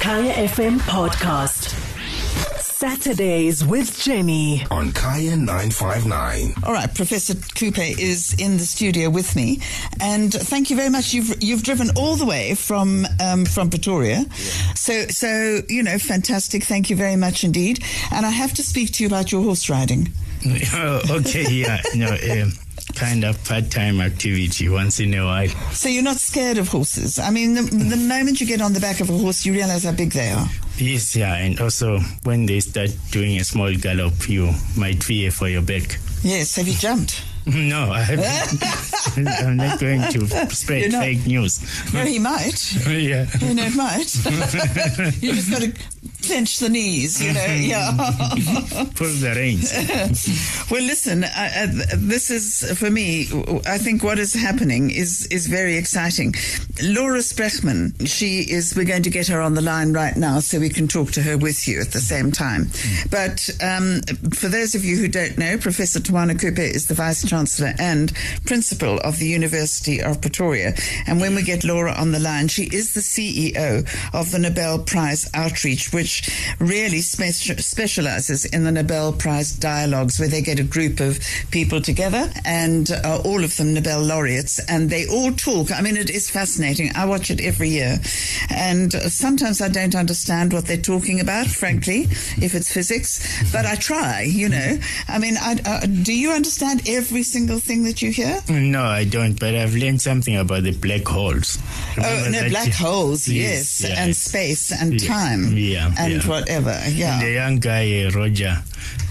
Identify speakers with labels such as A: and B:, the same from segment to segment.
A: Kaya FM podcast. Saturdays with Jenny.
B: on Kaya 959.
C: All right, Professor Kupe is in the studio with me, and thank you very much. You've you've driven all the way from um, from Pretoria, so so you know, fantastic. Thank you very much indeed. And I have to speak to you about your horse riding.
D: Oh, okay, yeah, no, um, kind of part-time activity once in a while.
C: So you're not scared of horses. I mean, the, the moment you get on the back of a horse, you realize how big they are.
D: Yes, yeah, and also when they start doing a small gallop, you might fear for your back.
C: Yes. Have you jumped?
D: No, I haven't. I'm not going to spread fake news.
C: No, he might.
D: yeah.
C: You know, it might. you just got to clench the knees. You know, yeah.
D: Pull the reins.
C: Well, listen, uh, uh, this is for me. I think what is happening is is very exciting. Laura Sprechmann, she is. We're going to get her on the line right now, so we can talk to her with you at the same time. But um, for those of you who don't know, Professor Tawana Kupe is the Vice Chancellor and Principal of the University of Pretoria. And when we get Laura on the line, she is the CEO of the Nobel Prize Outreach, which really spe- specializes in the Nobel Prize dialogues, where they get a group of people together and uh, all of them Nobel laureates, and they all talk. I mean, it is fascinating. I watch it every year, and uh, sometimes I don't understand what they're talking about, frankly, if it's physics, but I try. You know, I mean, I, uh, do you understand every single thing that you hear?
D: No, I don't, but I've learned something about the black holes.
C: Oh,
D: Remember
C: no,
D: that-
C: black holes, yes,
D: yeah.
C: and space and
D: Yeah,
C: time
D: yeah,
C: and
D: yeah.
C: whatever, yeah.
D: The young guy, uh, Roger,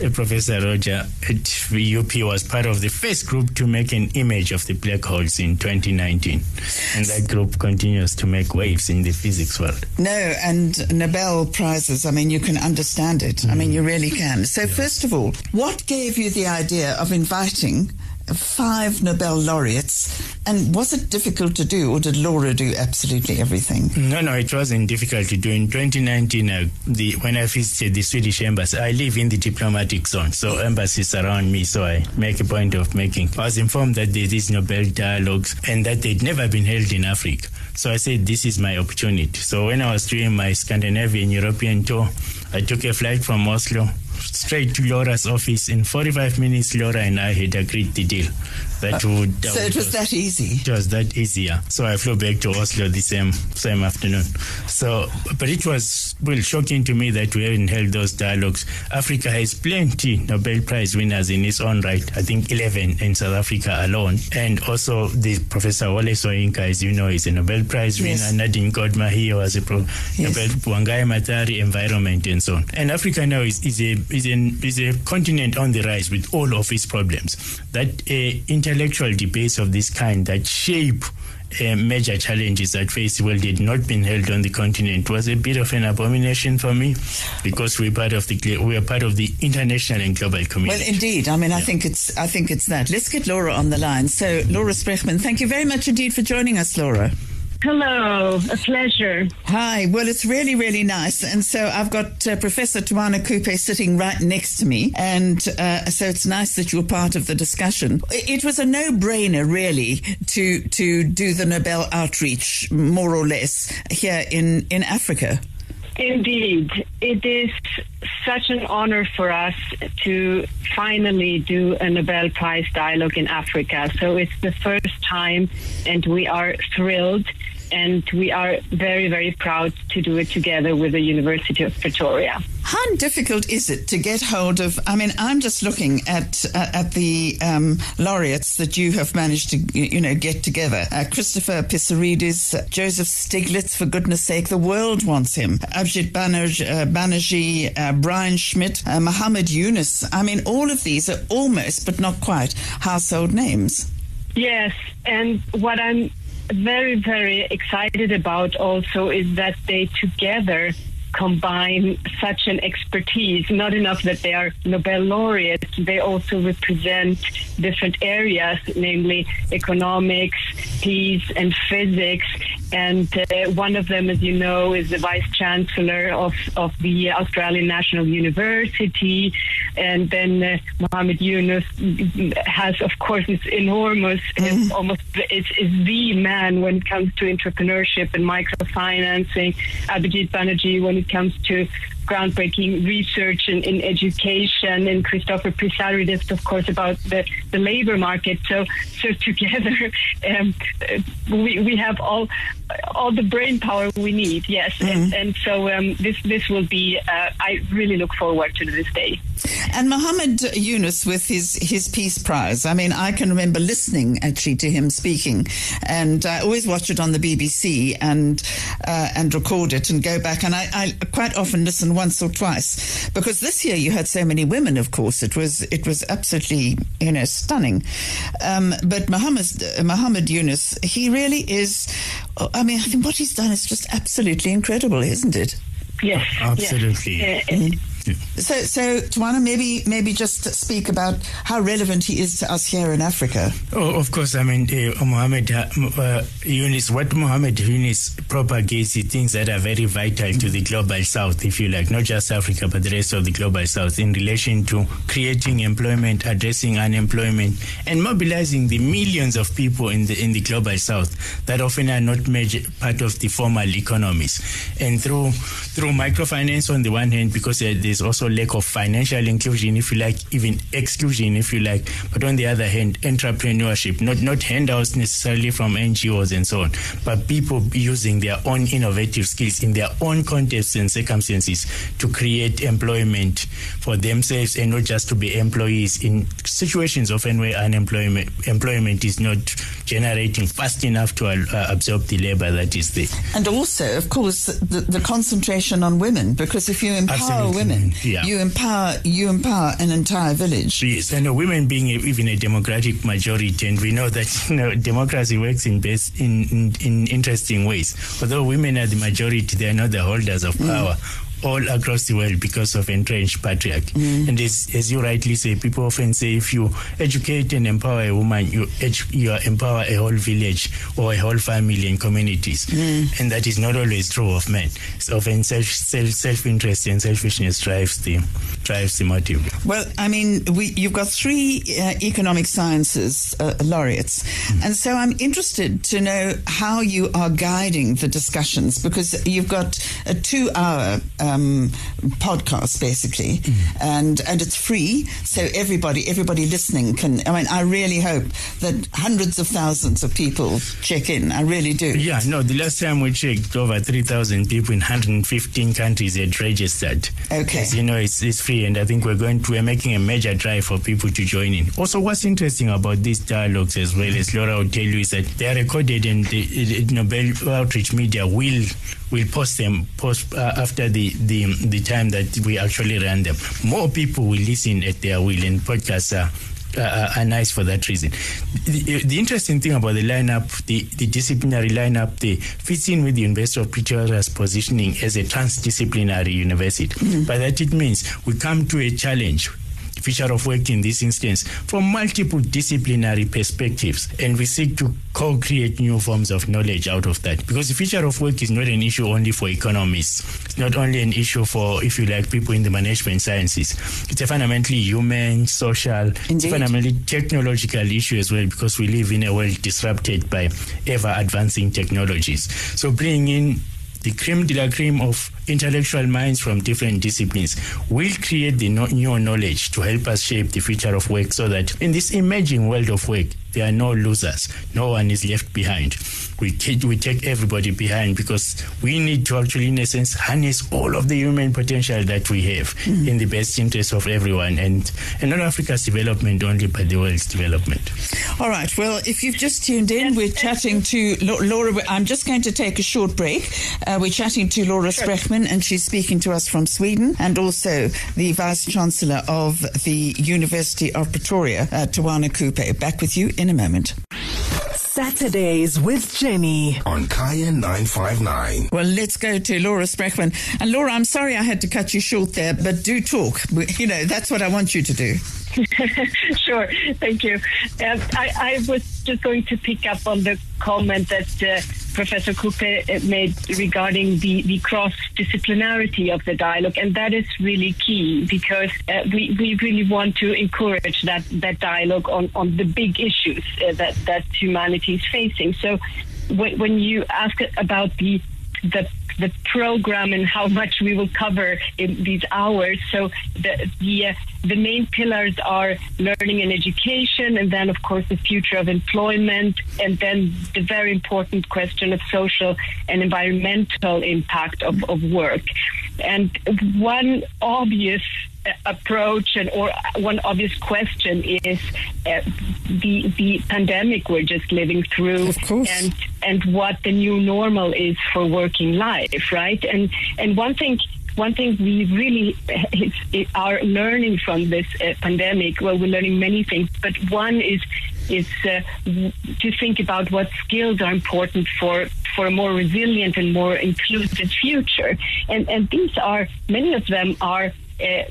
D: uh, Professor Roger at UP was part of the first group to make an image of the black holes in 2019. And that group continues to make waves in the physics world.
C: No, and Nobel Prizes, I mean, you can understand it. I mean, you really can. So, first of all, what gave you the idea of inviting five Nobel laureates? And was it difficult to do, or did Laura do absolutely everything?
D: No, no, it wasn't difficult to do. In 2019, uh, the, when I visited the Swedish embassy, I live in the diplomatic zone, so embassies around me, so I make a point of making. I was informed that there is Nobel dialogues and that they'd never been held in Africa. So I said, this is my opportunity. So when I was doing my Scandinavian European tour, I took a flight from Oslo straight to Laura's office. In 45 minutes, Laura and I had agreed the deal. That would.
C: So, it was that easy.
D: It was that easier. So I flew back to Oslo the same same afternoon. So, but it was well shocking to me that we haven't held those dialogues. Africa has plenty Nobel Prize winners in its own right. I think 11 in South Africa alone, and also the Professor Wole Soyinka, as you know, is a Nobel Prize winner. Yes. Nadine Gordimer was a pro-
C: Yes.
D: Nobel Wangari Maathai environment and so on. And Africa now is, is a is an is a continent on the rise with all of its problems. That uh, intellectual debates of this kind that shape uh, major challenges that face the world had not been held on the continent was a bit of an abomination for me because we're part of the we are part of the international and global community.
C: Well, indeed. I mean, I think it's I think it's that. Let's get Laura on the line. So, Laura Sprechmann, thank you very much indeed for joining us, Laura.
E: Hello, a pleasure.
C: Hi. Well, it's really, really nice. And so I've got uh, Professor Tawana Kupe sitting right next to me. And uh, so it's nice that you're part of the discussion. It it was a no-brainer, really, to to do the Nobel outreach, more or less, here in, in Africa.
E: Indeed, it is such an honor for us to finally do a Nobel Prize dialogue in Africa. So it's the first time, and we are thrilled. And we are very, very proud to do it together with the University of Pretoria.
C: How difficult is it to get hold of? I mean, I'm just looking at uh, at the um, laureates that you have managed to, you know, get together. Uh, Christopher Pissarides, uh, Joseph Stiglitz, for goodness sake, the world wants him. Abhijit uh, Banerjee, uh, Brian Schmidt, uh, Muhammad Yunus. I mean, all of these are almost, but not quite, household names.
E: Yes, and what I'm very, very excited about also is that they together combine such an expertise. Not enough that they are Nobel laureates, they also represent different areas, namely economics, peace, and physics. And uh, one of them, as you know, is the vice chancellor of, of the Australian National University. And then uh, Mohammed Yunus has, of course, this enormous, mm. almost is, is the man when it comes to entrepreneurship and microfinancing. Abhijit Banerjee when it comes to groundbreaking research in, in education, and Christopher Pissarides, of course, about the, the labor market. So, so together, um, we, we have all all the brain power we need. Yes, mm-hmm. and, and, so um, this this will be. Uh, I really look forward to this day.
C: And Mohammed Yunus with his his Peace Prize. I mean, I can remember listening actually to him speaking, and I always watch it on the BBC and uh, and record it and go back. And I, I quite often listen once or twice because this year you had so many women. Of course, it was it was absolutely you know stunning. Um, but Muhammad Muhammad Yunus, he really is. I mean, I think what he's done is just absolutely incredible, isn't it?
E: Yes,
D: absolutely.
E: Yes. Uh,
C: so, so Tawana, maybe maybe just speak about how relevant he is to us here in Africa.
D: Oh, of course. I mean, uh, Mohammed uh, uh what Mohammed Yunus propagates is things that are very vital to the global south, if you like, not just Africa, but the rest of the global south in relation to creating employment, addressing unemployment, and mobilizing the millions of people in the in the global south that often are not major part of the formal economies. And through through microfinance on the one hand, because there's there's also lack of financial inclusion, if you like, even exclusion, if you like. But on the other hand, entrepreneurship, not not handouts necessarily from NGOs and so on, but people using their own innovative skills in their own contexts and circumstances to create employment for themselves and not just to be employees in situations often where unemployment employment is not generating fast enough to uh, absorb the labor that is there.
C: And also, of course, the, the concentration on women, because if you empower Absolutely. women, yeah. you empower you empower an entire village.
D: Yes, and women being a, even a democratic majority, and we know that you know, democracy works in best in, in, in interesting ways. Although women are the majority, they are not the holders of mm. power. Mm all across the world because of entrenched patriarchy. Mm. And as, as you rightly say, people often say if you educate and empower a woman, you, edu- you empower a whole village or a whole family and communities. Mm. And that is not always true of men. It's often self, self, self-interest and selfishness drives the, drives the motive.
C: Well, I mean, we, you've got three uh, economic sciences uh, laureates. Mm. And so I'm interested to know how you are guiding the discussions because you've got a two-hour uh, um, podcast basically, mm. and and it's free, so everybody everybody listening can. I mean, I really hope that hundreds of thousands of people check in. I really do.
D: Yeah, no. The last time we checked, over three thousand people in 115 countries had registered.
C: Okay,
D: you know, it's it's free, and I think we're going to we're making a major drive for people to join in. Also, what's interesting about these dialogues as well as Laura will tell you is that they are recorded, and the, the Nobel Outreach Media will will post them post uh, after the, the the time that we actually run them. More people will listen at their will, and podcasts are. Uh, are nice for that reason. The, the, interesting thing about the lineup, the, the disciplinary lineup, they fits in with the University of Pretoria's positioning as a transdisciplinary university. Mm-hmm. By that it means we come to a challenge future of work in this instance from multiple disciplinary perspectives. And we seek to co create new forms of knowledge out of that. Because the future of work is not an issue only for economists, it's not only an issue for, if you like, people in the management sciences. It's a fundamentally human, social, fundamentally technological issue as well, because we live in a world disrupted by ever advancing technologies. So bringing in the creme de la creme of intellectual minds from different disciplines will create the new knowledge to help us shape the future of work so that in this emerging world of work, there are no losers. No one is left behind we take, we take everybody behind because we need to actually, in a sense, harness all of the human potential that we have mm-hmm. in the best interest of everyone and, and not Africa's development only, but the world's development.
C: All right. Well, if you've just tuned in, we're chatting to Laura. I'm just going to take a short break. Uh, we're chatting to Laura sure. Sprechmann, and she's speaking to us from Sweden, and also the Vice Chancellor of the University of Pretoria, uh, Tawana Kupe. Back with you in a moment.
A: Saturdays with Jenny
B: on Kaya 959.
C: Well, let's go to Laura Sprechmann. And Laura, I'm sorry I had to cut you short there, but do talk. You know, that's what I want you to do.
E: sure, thank you. Um, I, I, was just going to pick up on the comment that uh, Professor Kupe uh, made regarding the, the cross disciplinarity of the dialogue, and that is really key because uh, we, we really want to encourage that, that dialogue on, on the big issues uh, that, that humanity is facing. So when, when you ask about the the the program and how much we will cover in these hours. So the the uh, the main pillars are learning and education, and then of course the future of employment, and then the very important question of social and environmental impact of, of work. And one obvious approach and or one obvious question is uh, the the pandemic we're just living through and and what the new normal is for working life right? And and one thing one thing we really are learning from this uh, pandemic well we're learning many things but one is is uh, to think about what skills are important for for a more resilient and more inclusive future. And and these are many of them are uh,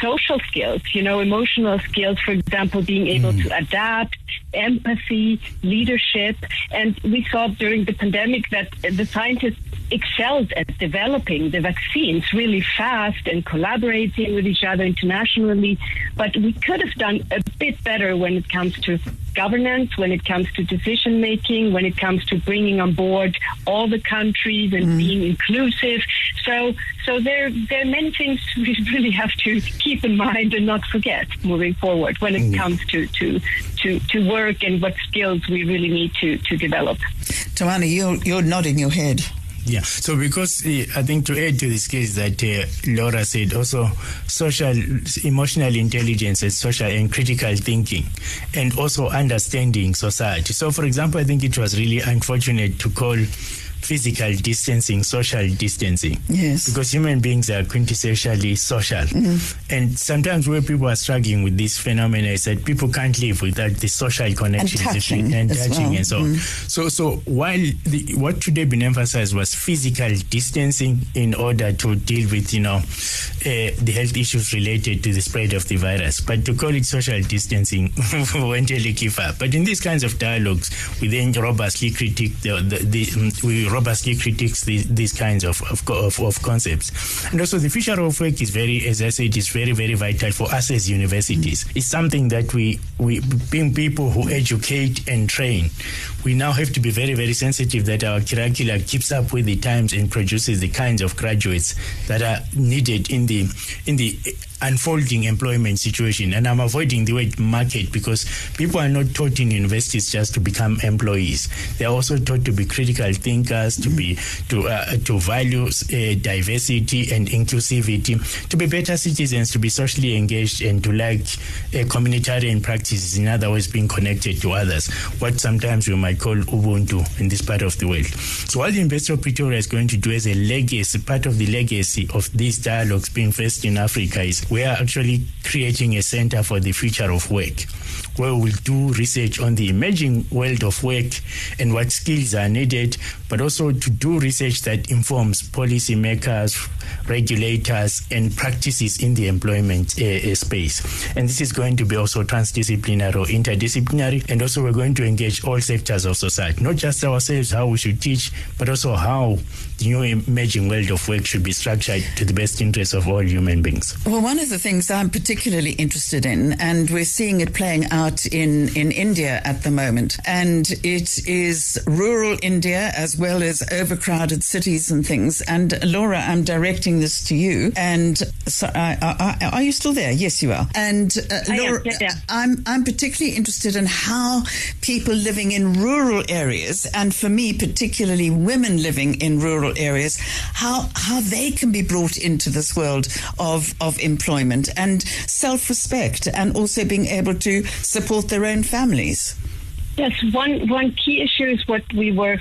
E: social skills, you know, emotional skills, for example, being able mm. to adapt, empathy, leadership. And we saw during the pandemic that the scientists excelled at developing the vaccines really fast and collaborating with each other internationally. But we could have done a bit better when it comes to governance, when it comes to decision making, when it comes to bringing on board all the countries and mm. being inclusive. So, so there, there are many things we really have to keep in mind and not forget moving forward when it mm. comes to, to, to, to work and what skills we really need to, to develop.
C: Tawana, you're, you're nodding your head.
D: Yeah. So because uh, I think to add to this case that uh, Laura said, also social, emotional intelligence and social and critical thinking, and also understanding society. So, for example, I think it was really unfortunate to call physical distancing, social distancing.
C: Yes.
D: Because human beings are quintessentially social. Mm-hmm. And sometimes where people are struggling with this phenomenon is that people can't live without the social connections
C: and touching,
D: and, touching
C: well.
D: and so mm-hmm. So so while the, what today been emphasized was physical distancing in order to deal with, you know, uh, the health issues related to the spread of the virus. But to call it social distancing won't really give up. But in these kinds of dialogues, we then robustly critique the, the, the we robustly critiques these, these kinds of of, of, of, concepts. And also, the future of work is very, as I said, is very, very vital for us as universities. It's something that we, we being people who educate and train, we now have to be very, very sensitive that our curricula keeps up with the times and produces the kinds of graduates that are needed in the in the unfolding employment situation. And I'm avoiding the word market because people are not taught in universities just to become employees. They are also taught to be critical thinkers, to be to uh, to value uh, diversity and inclusivity, to be better citizens, to be socially engaged, and to like uh, communitarian practices. In other words, being connected to others. What sometimes we might call Ubuntu in this part of the world. So what the University of Pretoria is going to do as a legacy, part of the legacy of these dialogues being first in Africa is we are actually creating a center for the future of work where we'll do research on the emerging world of work and what skills are needed, but also to do research that informs policymakers, regulators, and practices in the employment uh, space. And this is going to be also transdisciplinary or interdisciplinary, and also we're going to engage all sectors of society, not just ourselves, how we should teach, but also how the new emerging world of work should be structured to the best interest of all human beings.
C: Well, one of the things I'm particularly interested in, and we're seeing it playing out in, in India at the moment, and it is rural India as well as overcrowded cities and things. And Laura, I'm directing this to you. And so, uh, are, are, you still there? Yes, you are. And uh, Laura,
E: yeah, yeah.
C: I'm I'm particularly interested in how people living in rural areas, and for me particularly women living in rural areas, how how they can be brought into this world of of employment and self respect, and also being able to support their own families.
E: Yes, one one key issue is what we were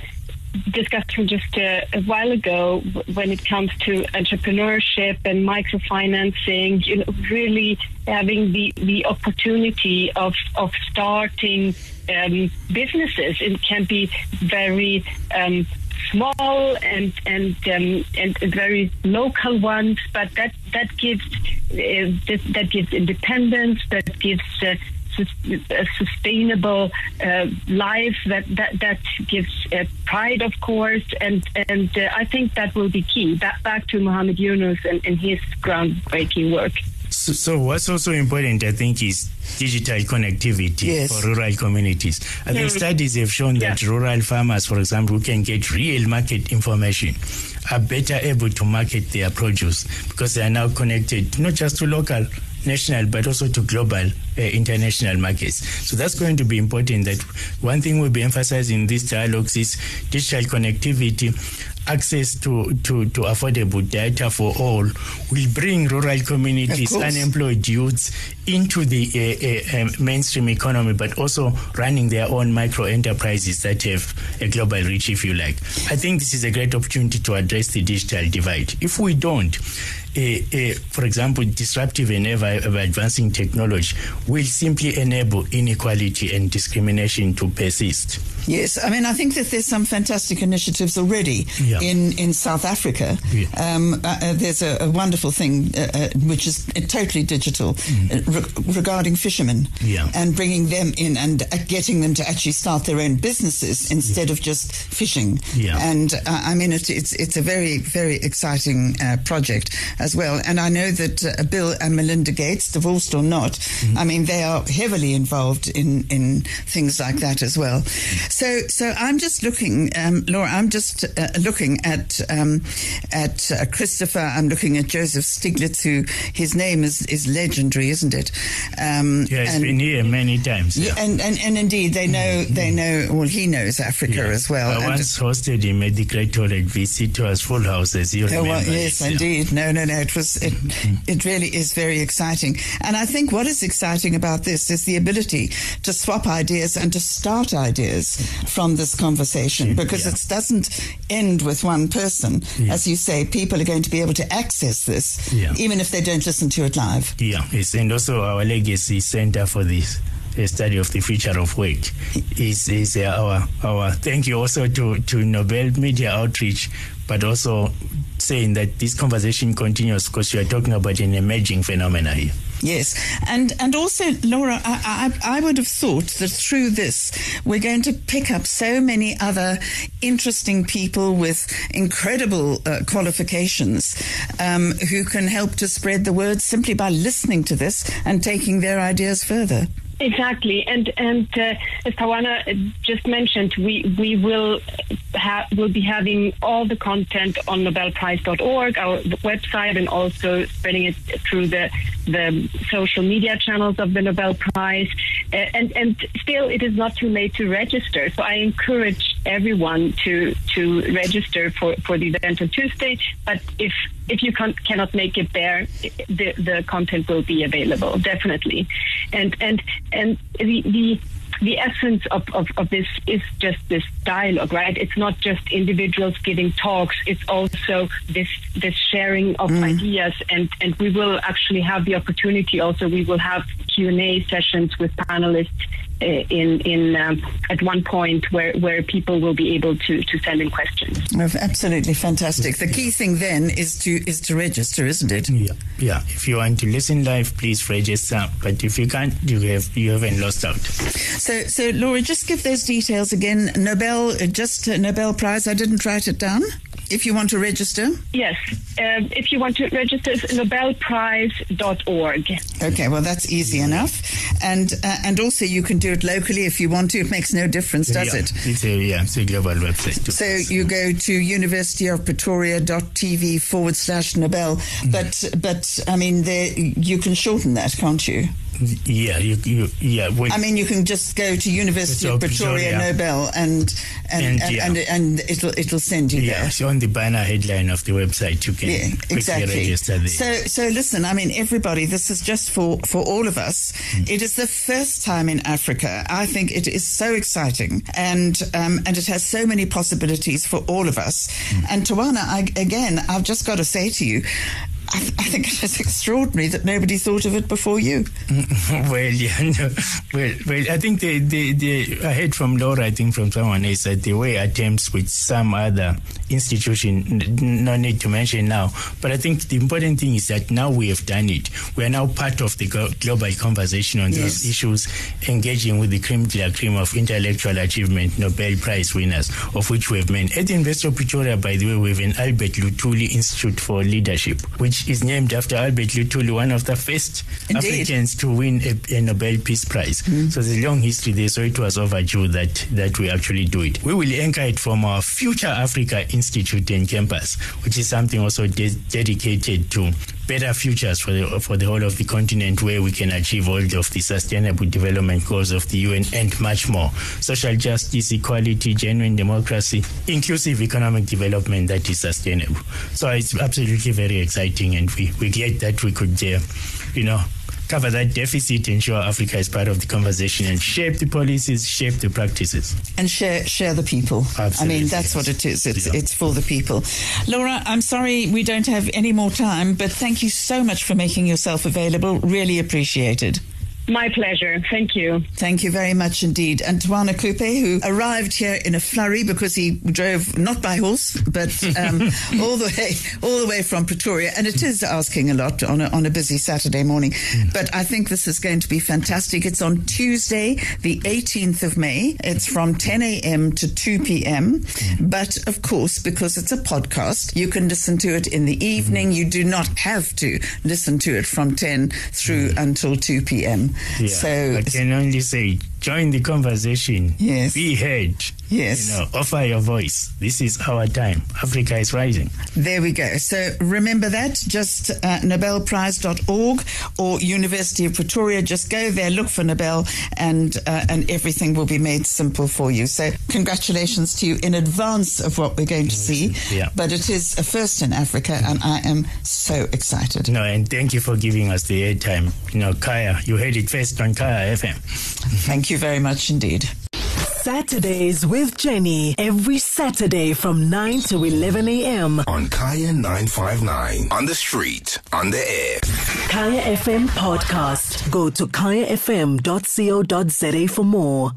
E: discussing just a, a, while ago when it comes to entrepreneurship and microfinancing, you know, really having the, the opportunity of, of starting um, businesses. It can be very um, small and and um, and very local ones, but that that gives uh, that gives independence, that gives uh, a sustainable uh, life that that that gives uh, pride, of course, and and uh, I think that will be key. Back back to Mohammed Yunus and, and his groundbreaking work.
D: So, so, what's also important, I think, is digital connectivity
C: Yes.
D: for rural communities. I think
E: Mm.
D: studies have shown that rural farmers, for example, who can get real market information, are better able to market their produce because they are now connected not just to local, national, but also to global, uh, international markets. So that's going to be important. That one thing we'll be emphasizing in these dialogues is digital connectivity access to, to, to affordable data for all will bring rural communities, unemployed youths into the uh, uh, um, mainstream economy, but also running their own micro enterprises that have a global reach, if you like. I think this is a great opportunity to address the digital divide. If we don't, for example, disruptive and ever ever advancing technology will simply enable inequality and discrimination to persist.
C: Yes, I mean, I think that there's some fantastic initiatives already
D: Yeah.
C: in, in South Africa.
D: Yeah.
C: Um, uh, uh, there's a, a wonderful thing uh, uh, which is totally digital uh, re- regarding fishermen
D: Mm. Yeah.
C: and bringing them in and uh, getting them to actually start their own businesses instead of just fishing. And uh, I mean, it, it's it's a very very exciting uh, project as well. And I know that uh, Bill and Melinda Gates, divorced or not,
D: Mm-hmm.
C: I mean, they are heavily involved in in things like that as well. So so I'm just looking, um, Laura. I'm just uh, looking at um, at uh, Christopher. I'm looking at Joseph Stiglitz, who his name is is legendary, isn't it? Um,
D: has
C: and-
D: been here many times.
C: yeah, and, and and indeed they know they know well he knows Africa
D: Yeah.
C: as well.
D: I
C: And-
D: once hosted him at the Great Hall at VC to us full houses. You
C: Oh,
D: remember?
C: well, yes,
D: yeah.
C: indeed. No, no, no. It was. It, it really is very exciting. And I think what is exciting about this is the ability to swap ideas and to start ideas from this conversation because
D: Yeah.
C: it doesn't end with one person.
D: Yeah.
C: As you say, people are going to be able to access this
D: Yeah.
C: even if they don't listen to it live.
D: Yeah, yes, and also our legacy center for this uh, study of the future of work is is our our thank you also to to Nobel Media Outreach, but also saying that this conversation continues because you are talking about an emerging phenomenon here.
C: Yes, and and also, Laura, I, I, I would have thought that through this we're going to pick up so many other interesting people with incredible uh, qualifications um, who can help to spread the word simply by listening to this and taking their ideas further.
E: Exactly, and and uh, as Tawana just mentioned, we we will ha- will be having all the content on NobelPrize.org, our website, and also spreading it through the the social media channels of the Nobel Prize. Uh, and and still, it is not too late to register. So I encourage everyone to to register for, for the event on Tuesday. But if if you can, cannot make it there, the the content will be available definitely, and and and the the the essence of, of, of this is just this dialogue, right? It's not just individuals giving talks. It's also this this sharing of mm. ideas, and and we will actually have the opportunity. Also, we will have Q and A sessions with panelists in in um, at one point where where people will be able to to send in questions.
C: Absolutely fantastic. The key thing then is to is to register, isn't it?
D: Yeah, yeah. If you want to listen live, please register. But if you can't, you have you haven't lost out.
C: So, so Laura, just give those details again. Nobel, uh, just uh, Nobel Prize. I didn't write it down. If you want to register,
E: Yes, um, if you want to register, it's nobelprize.org.
C: okay. Well, that's easy enough, and uh, and also you can do it locally if you want to. It makes no difference, does
D: yeah,
C: it?
D: It's a yeah, it's a global website. Too.
C: So you go to universityofpretoria.tv forward slash Nobel, but but I mean, there you can shorten that, can't you?
D: Yeah, you, you yeah. Well,
C: I mean, you can just go to University of Pretoria,
D: Pretoria.
C: Nobel, and and
D: And,
C: and,
D: yeah.
C: and, and it'll it'll send you
D: yeah,
C: there.
D: it's on the banner headline of the website. You can
C: Yeah, exactly.
D: register there.
C: So, so listen. I mean, everybody. This is just for for all of us. It is the first time in Africa. I think it is so exciting, and um, and it has so many possibilities for all of us. And Tawana, I, again, I've just got to say to you. I, th- I think it is extraordinary that nobody thought of it before you.
D: well, yeah, no, well, well, I think the, the, the, I heard from Laura, I think from someone else, that there were attempts with some other institution, no need to mention now, but I think the important thing is that now we have done it. We are now part of the global conversation on yes. those issues, engaging with the cream de la cream of intellectual achievement Nobel Prize winners, of which we have many. At the University of Pretoria, by the way, we have an Albert Luthuli Institute for Leadership, which is named after Albert Luthuli, one of the first Indeed. Africans to win a, a Nobel Peace Prize. Mm. So there's a long history there, so it was overdue that, that we actually do it. We will anchor it from our Future Africa Institute and campus, which is something also de- dedicated to better futures for the for the whole of the continent where we can achieve all of the sustainable development goals of the UN and much more. Social justice, equality, genuine democracy, inclusive economic development that is sustainable. So it's absolutely very exciting and we, we get that we could uh, you know cover that deficit, ensure Africa is part of the conversation, and shape the policies, shape the practices,
C: and share share the people.
D: Absolutely,
C: I mean, that's yes. what it is. It's yeah. it's for the people. Laura, I'm sorry we don't have any more time, but thank you so much for making yourself available. Really appreciated.
E: My pleasure. Thank you.
C: Thank you very much indeed. And Tawana Kupe, who arrived here in a flurry because he drove not by horse, but um, all the way all the way from Pretoria. And it is asking a lot on a, on a busy Saturday morning. Mm. But I think this is going to be fantastic. It's on Tuesday, the 18th of May. It's from 10 a.m. to 2 p.m. Mm. But of course, because it's a podcast, you can listen to it in the evening. You do not have to listen to it from 10 through until 2 p.m.
D: Yeah, so I can only say join the conversation.
C: Yes.
D: Be heard.
C: Yes.
D: You know, offer your voice. This is our time. Africa is rising.
C: There we go. So remember that. Just uh, nobelprize.org or University of Pretoria. Just go there, look for Nobel, and uh, and everything will be made simple for you. So congratulations to you in advance of what we're going to see.
D: Yeah.
C: But it is a first in Africa, and I am so excited.
D: No, and thank you for giving us the airtime. You know, Kaya, you heard it first on Kaya FM.
C: thank you very much indeed.
A: Saturdays with Jenny. Every Saturday from 9 to 11 a.m.
B: On Kaya 959. On the street, on the air.
A: Kaya FM podcast. Go to kayafm.co.za for more.